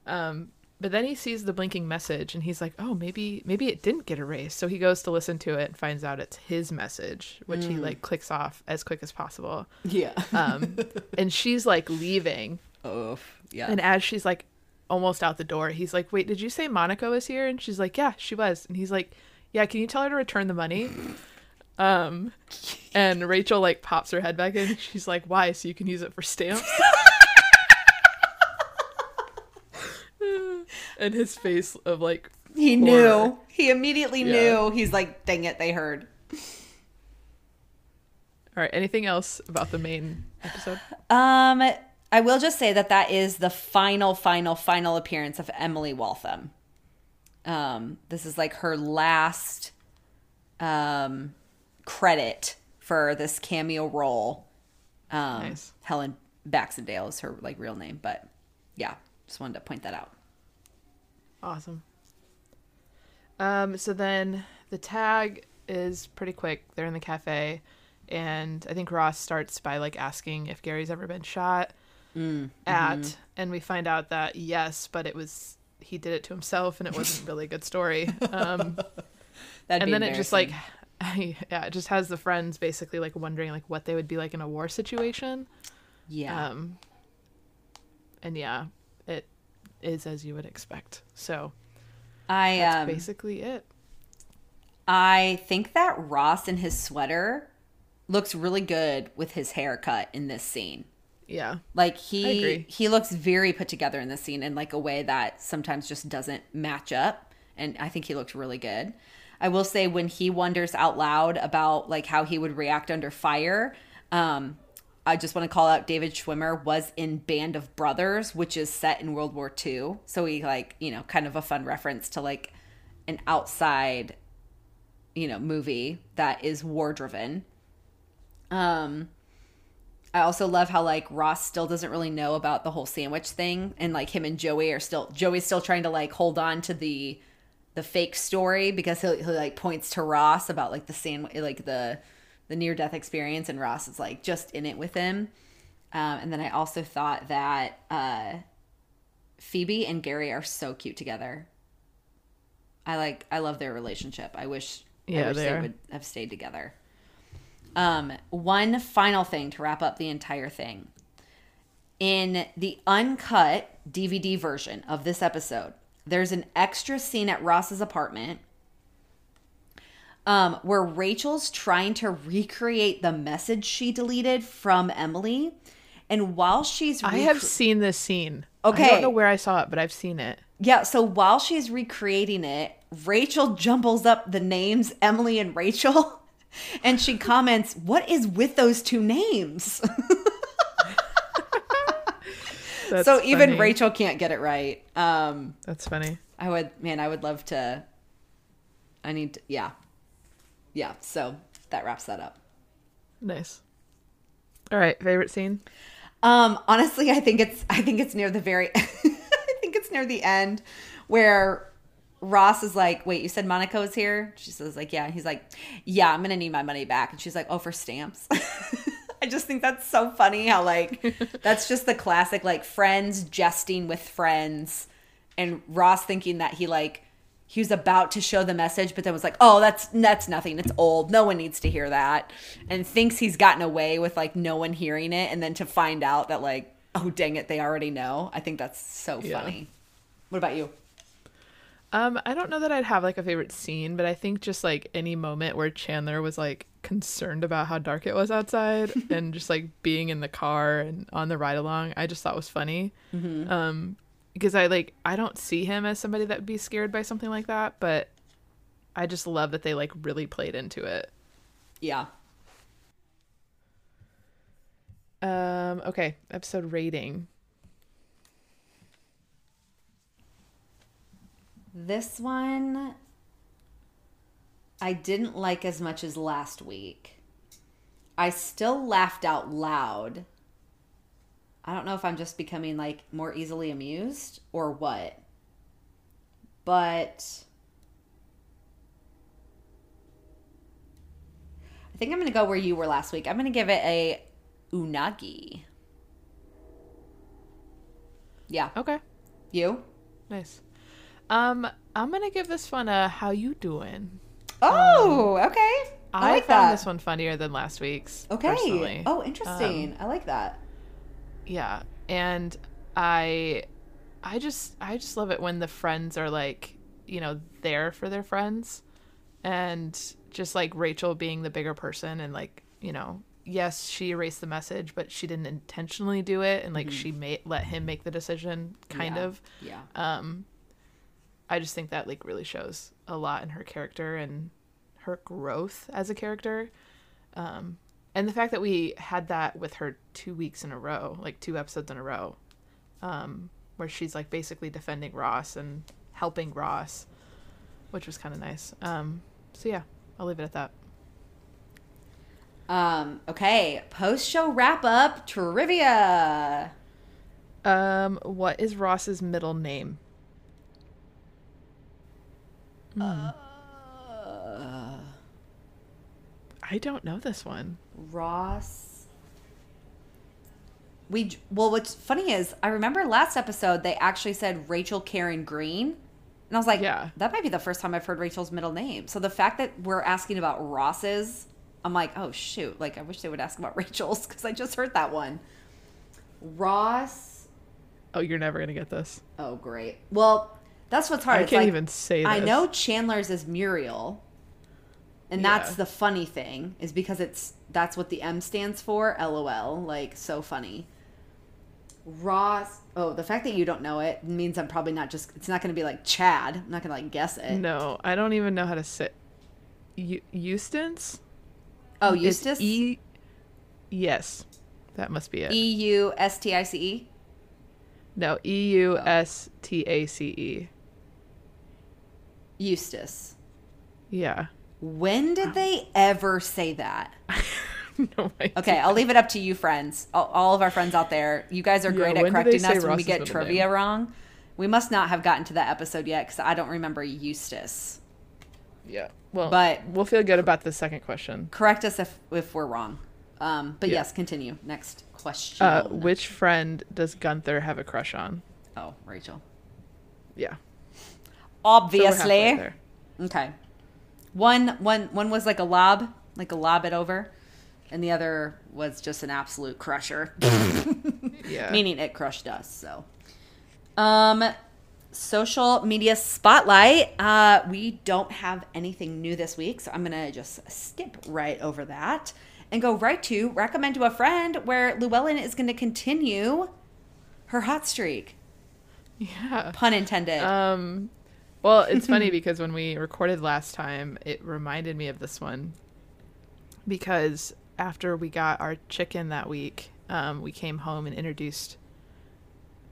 yeah. um but then he sees the blinking message and he's like oh maybe maybe it didn't get erased so he goes to listen to it and finds out it's his message which he like clicks off as quick as possible Yeah. um (laughs) and she's like leaving oh, yeah. And as she's like almost out the door, he's like, Wait, did you say Monica was here? And she's like, Yeah, she was. And he's like, Yeah, can you tell her to return the money? Um and Rachel like pops her head back in. (laughs) She's like, Why? So you can use it for stamps? (laughs) and his face of like he horror. knew. He immediately Yeah. knew. He's like, dang it, they heard. All right, anything else about the main episode? Um, I will just say that that is the final, final, final appearance of Emily Waltham. Um, this is like her last um, credit for this cameo role. Um, Nice. Helen Baxendale is her like real name, but yeah, just wanted to point that out. Awesome. Um, so then the tag is pretty quick. They're in the cafe, and I think Ross starts by like asking if Gary's ever been shot at, and we find out that yes, but it was he did it to himself, and it wasn't really a good story. (laughs) Um, and then it just like. (laughs) yeah, it just has the friends basically like wondering like what they would be like in a war situation. yeah, Um, and yeah, it is as you would expect. So I that's um, basically it. I think that Ross in his sweater looks really good with his haircut in this scene. Yeah. Like he agree. he looks very put together in this scene in like a way that sometimes just doesn't match up. and I think he looked really good. I will say when he wonders out loud about like how he would react under fire, um, I just want to call out David Schwimmer was in Band of Brothers, which is set in World War II. So he like, you know, kind of a fun reference to like an outside, you know, movie that is war driven. Um I also love how like Ross still doesn't really know about the whole sandwich thing and like him and Joey are still Joey's still trying to like hold on to the the fake story because he he like points to Ross about like the sandwich like the the near death experience and Ross is like just in it with him. Um, and then I also thought that uh, Phoebe and Gary are so cute together. I like I love their relationship. I wish I Yeah, wish they they would have stayed together. Um, one final thing to wrap up the entire thing. In the uncut DVD version of this episode, there's an extra scene at Ross's apartment um, where Rachel's trying to recreate the message she deleted from Emily. And while she's I recre- have seen this scene. Okay. I don't know where I saw it, but I've seen it. Yeah, so while she's recreating it, Rachel jumbles up the names Emily and Rachel, (laughs) and she comments, "What is with those two names?" (laughs) So even. Rachel can't get it right. Um, That's funny. I would, man, I would love to. I need, to, yeah, yeah. So that wraps that up. Nice. All right, favorite scene? Um, honestly, I think it's I think it's near the very (laughs) I think it's near the end where Ross is like, "Wait, you said Monica is here?" She says like, "Yeah." He's like, "Yeah, I'm going to need my money back." And she's like, "Oh, for stamps." (laughs) I just think that's so funny how like (laughs) that's just the classic like friends jesting with friends and Ross thinking that he like he was about to show the message but then was like, "Oh, that's that's nothing. It's old. No one needs to hear that." And thinks he's gotten away with like no one hearing it and then to find out that like, "Oh, dang it, they already know." I think that's so Yeah. funny. What about you? Um, I don't know that I'd have like a favorite scene, but I think just like any moment where Chandler was like concerned about how dark it was outside (laughs) and just like being in the car and on the ride along, I just thought was funny. Um, because I like I don't see him as somebody that would be scared by something like that, but I just love that they like really played into it. Yeah. Um, okay, episode rating. This one I didn't like as much as last week. I still laughed out loud. I don't know if I'm just becoming like more easily amused or what. But I think I'm going to go where you were last week. I'm going to give it a unagi. Yeah. Okay, You? nice. Um, I'm gonna give this one a how you doing. Oh, okay. I, I, like found that. this one funnier than last week's. Okay. personally. Oh, interesting. I like that. yeah and i i just i just love it when the friends are like you know there for their friends and just like rachel being the bigger person and like you know yes she erased the message but she didn't intentionally do it and like she made let him make the decision kind Yeah. of Yeah. um i just think that like really shows a lot in her character and her growth as a character um and the fact that we had that with her two weeks in a row like two episodes in a row um where she's like basically defending ross and helping ross which was kind of nice um so yeah i'll leave it at that Um, okay. Post show wrap up trivia. um what is ross's middle name Mm. i don't know this one Ross. We well, what's funny is I remember last episode they actually said Rachel Karen Green, and I was like, Yeah. that might be the first time I've heard Rachel's middle name. So the fact that we're asking about Ross's, I'm like, oh shoot! Like I wish they would ask about (laughs) Rachel's because I just heard that one. Ross. oh you're never gonna get this Oh great. Well, that's what's hard. i It's can't like- even say this. I know Chandler's is Muriel. And that's the funny thing is because it's that's what the M stands for. LOL, like so funny. Ross. Oh, the fact that you don't know it means I'm probably not just. It's not going to be like Chad. I'm not going to like guess it. No, I don't even know how to say. Eu- Eustace. Oh, It's Eustace. E. Yes, that must be it. E U S T I C E. no, E U S T A C E. Eustace. Yeah. When did they ever say that? (laughs) no idea. Okay, I'll leave it up to you, friends. All, all of our friends out there. You guys are great when at correcting say us when we get trivia name? wrong. We must not have gotten to that episode yet because I don't remember Eustace. Yeah. Well, But- we'll feel good about the second question. Correct us if if we're wrong. Um, but Yeah. yes, continue. Next question. Uh, which friend does Gunther have a crush on? oh, Rachel. Yeah. So Obviously. there. okay. One one one was like a lob, like a lob it over, and the other was just an absolute crusher. (laughs) Yeah. meaning it crushed us. So, um, social media spotlight. Uh, we don't have anything new this week, so I'm gonna just skip right over that and go right to recommend to a friend, where Luellen is going to continue her hot streak. Yeah. Pun intended. Um, well, it's funny (laughs) because when we recorded last time, it reminded me of this one because after we got our chicken that week, um, we came home and introduced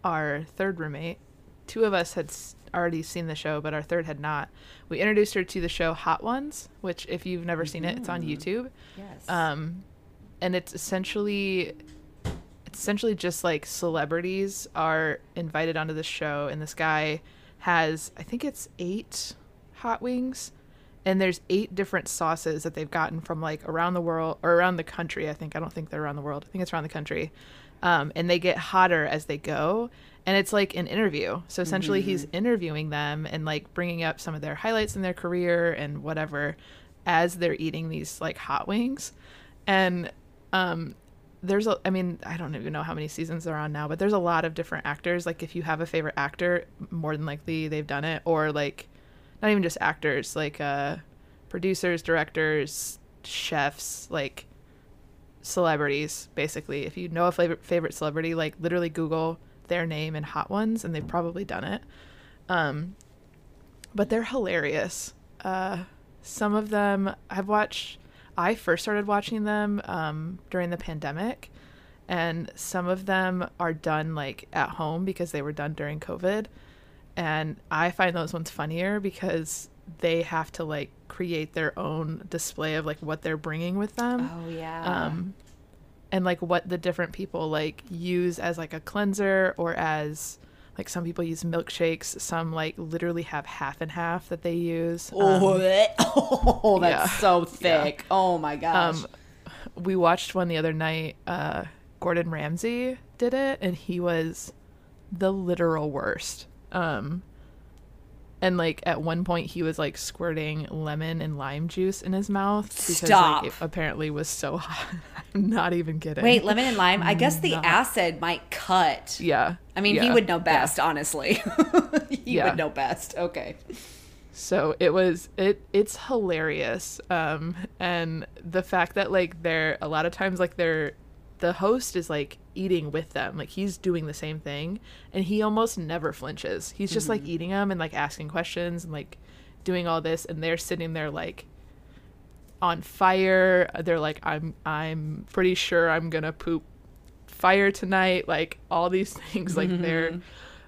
our third roommate. Two of us had already seen the show, but our third had not. We introduced her to the show Hot Ones, which, if you've never seen it, it's on YouTube. yes. Um, and it's essentially it's essentially just like celebrities are invited onto the show, and this guy has I think it's eight hot wings, and there's eight different sauces that they've gotten from like around the world or around the country. I think I don't think they're around the world. I think it's around the country. Um, and they get hotter as they go and it's like an interview so essentially he's interviewing them and like bringing up some of their highlights in their career and whatever as they're eating these like hot wings and um there's a i mean i don't even know how many seasons they're on now but there's a lot of different actors. Like if you have a favorite actor more than likely they've done it. Or like not even just actors like uh producers directors chefs like celebrities basically. If you know a favorite favorite celebrity like literally google their name and hot ones and they've probably done it. Um but they're hilarious. Uh some of them i've watched i first started watching them um during the pandemic and some of them are done like at home because they were done during covid and i find those ones funnier because they have to like create their own display of like what they're bringing with them oh yeah. um and like what the different people like use as like a cleanser or as like some people use milkshakes some like literally have half and half that they use oh, Um, (laughs) oh, that's yeah. so thick. Oh my gosh. um we watched one the other night uh gordon ramsay did it and he was the literal worst um and like at one point he was like squirting lemon and lime juice in his mouth because Stop. like it apparently was so (laughs) hot i'm not even kidding Wait, lemon and lime. I guess the (laughs) Not- acid might cut. yeah I mean, he would know yeah. best, honestly. (laughs) he Yeah. would know best. Okay. So it was it it's hilarious. Um and the fact that like they're a lot of times like they're the host is like eating with them. Like he's doing the same thing and he almost never flinches. He's just like eating them and like asking questions and like doing all this and they're sitting there like on fire. They're like I'm I'm pretty sure I'm going to poop fire tonight like all these (laughs) things like they're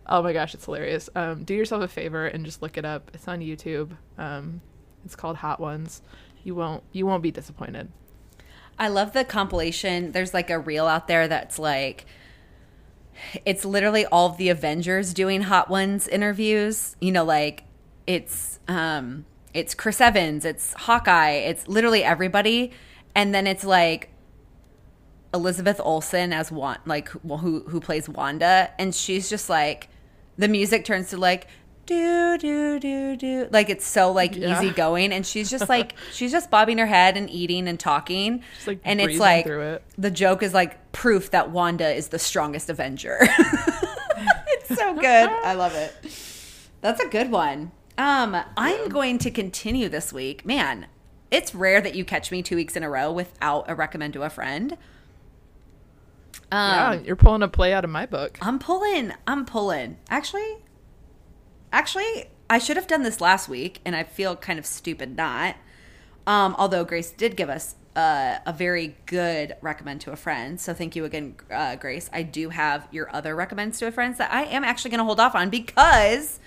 oh my gosh it's hilarious. Um do yourself a favor and just look it up. It's on youtube. Um it's called hot ones. You won't you won't be disappointed. I love the compilation. There's like a reel out there that's like, it's literally all of the Avengers doing Hot Ones interviews. You know, like it's um it's Chris Evans, it's Hawkeye, it's literally everybody, and then it's like Elizabeth Olsen as one like who who plays Wanda, and she's just like the music turns to like do do do do like it's so like Yeah. easy going, and she's just like (laughs) she's just bobbing her head and eating and talking, like, and it's like it. the joke is like proof that Wanda is the strongest Avenger. (laughs) it's so good. I love it. That's a good one. Um, I'm going to continue this week. Man, it's rare that you catch me two weeks in a row without a recommend to a friend. Yeah, you're pulling a play out of my book. I'm pulling. I'm pulling. Actually, actually, I should have done this last week, and I feel kind of stupid not. Um, although Grace did give us uh, a very good recommend to a friend, so thank you again, uh, Grace. I do have your other recommends to a friend that I am actually going to hold off on because,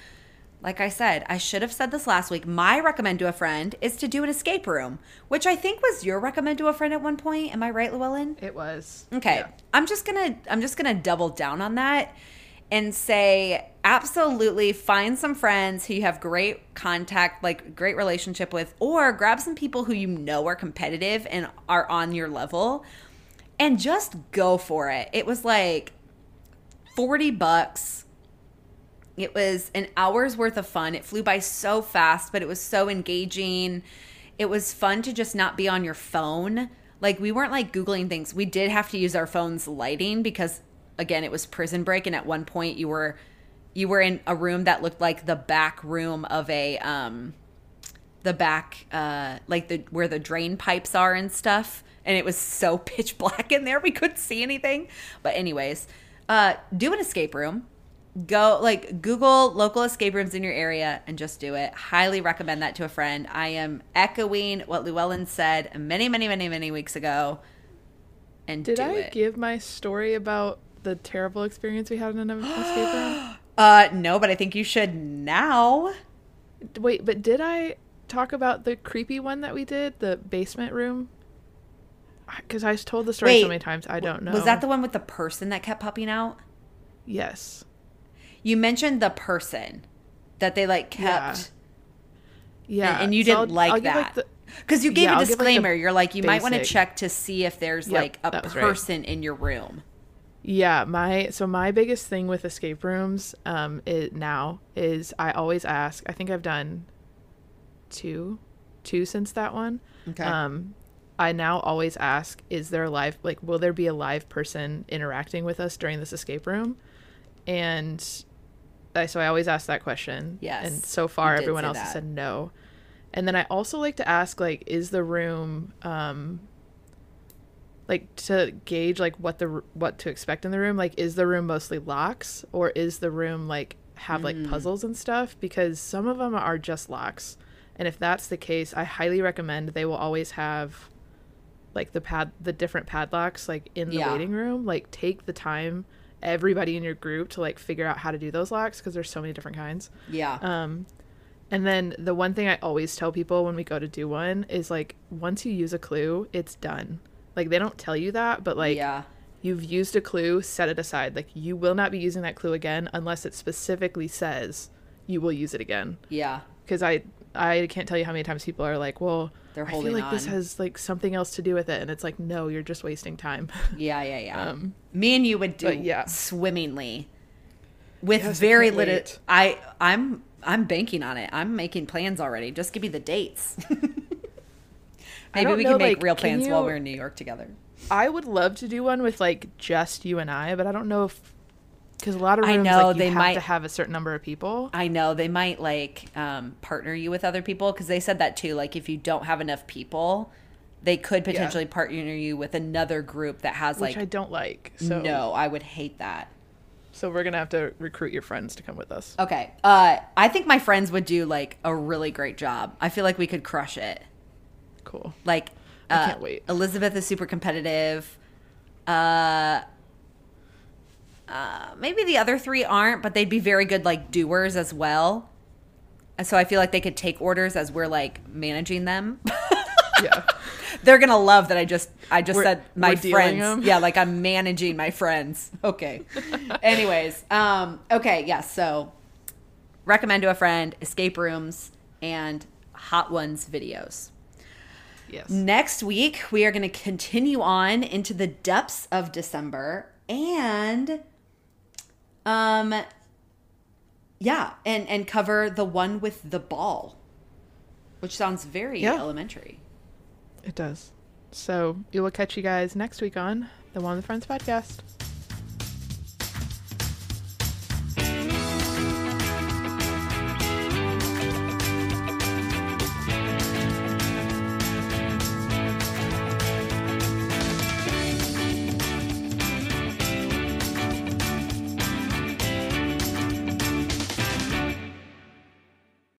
like I said, I should have said this last week. My recommend to a friend is to do an escape room, which I think was your recommend to a friend at one point. Am I right, Luellen? It was. Okay. Yeah. I'm just going to I'm just to double down on that and say absolutely find some friends who you have great contact like great relationship with or grab some people who you know are competitive and are on your level and just go for it. It was like 40 bucks. It was an hour's worth of fun. It flew by so fast, but it was so engaging. It was fun to just not be on your phone. Like we weren't like googling things. We did have to use our phone's lighting because again, it was prison break and at one point you were you were in a room that looked like the back room of a um the back uh like the where the drain pipes are and stuff and it was so (laughs) pitch black in there we couldn't see anything but anyways uh do an escape room go like google local escape rooms in your area and just do it highly recommend that to a friend i am echoing what luellen said many many many many weeks ago and Did I it give my story about the terrible experience we had in an escape room? (gasps) uh no but i think you should now Wait, but did I talk about the creepy one that we did, the basement room? Because I told the story Wait, so many times, I don't know. was that the one with the person that kept popping out Yes. You mentioned the person that they like kept Yeah. and, and you so didn't I'll- like I'll that because you gave Yeah, a give, like, disclaimer you're like you might want to check to see if there's Yep, like a was right. person in your room Yeah, my so my biggest thing with escape rooms um it now is I always ask. I think I've done two two since that one. Okay. Um I now always ask is there a live like will there be a live person interacting with us during this escape room? And so I always ask that question. Yes, And so far everyone else has said no. And then I also like to ask like is the room um like to gauge like what the what to expect in the room like is the room mostly locks or is the room like have like puzzles and stuff because some of them are just locks and if that's the case i highly recommend they will always have like the pad the different padlocks like in the Yeah. waiting room like take the time everybody in your group to like figure out how to do those locks because there's so many different kinds yeah um, and then the one thing I always tell people when we go to do one is like once you use a clue, it's done. Like they don't tell you that, but like yeah you've used a clue, set it aside. Like you will not be using that clue again unless it specifically says you will use it again. yeah Because I I can't tell you how many times people are like, well, They're I feel holding like this has like something else to do with it, and it's like, no, you're just wasting time. (laughs) yeah yeah yeah. Um, me and you would do yeah. swimmingly. With Yes, very little i i'm i'm banking on it. I'm making plans already. Just give me the dates. (laughs) Maybe we know, can make like, real plans while we're in new york together. I would love to do one with like just you and I, but I don't know if because a lot of rooms, I know, like, you they have might- to have a certain number of people. I know they might like um, partner you with other people because they said that too. Like if you don't have enough people, they could potentially partner you with another group that has which like. I don't like. So no, I would hate that. So we're gonna have to recruit your friends to come with us. Okay, uh, I think my friends would do like a really great job. I feel like we could crush it. Cool. Like, I uh, can't wait. Elizabeth is super competitive. Uh, uh, maybe the other three aren't, but they'd be very good like doers as well. And so I feel like they could take orders as we're like managing them. (laughs) Yeah. They're gonna love that I just I just We're- said my friends. them. Yeah, like I'm managing my friends. Okay. (laughs) Anyways, um, okay, yes. so recommend to a friend escape rooms and hot ones videos. yes. Next week, we are going to continue on into the depths of December and um yeah, and and cover the one with the ball, which sounds very Yeah. elementary. It does. So we will catch you guys next week on the One with Friends podcast.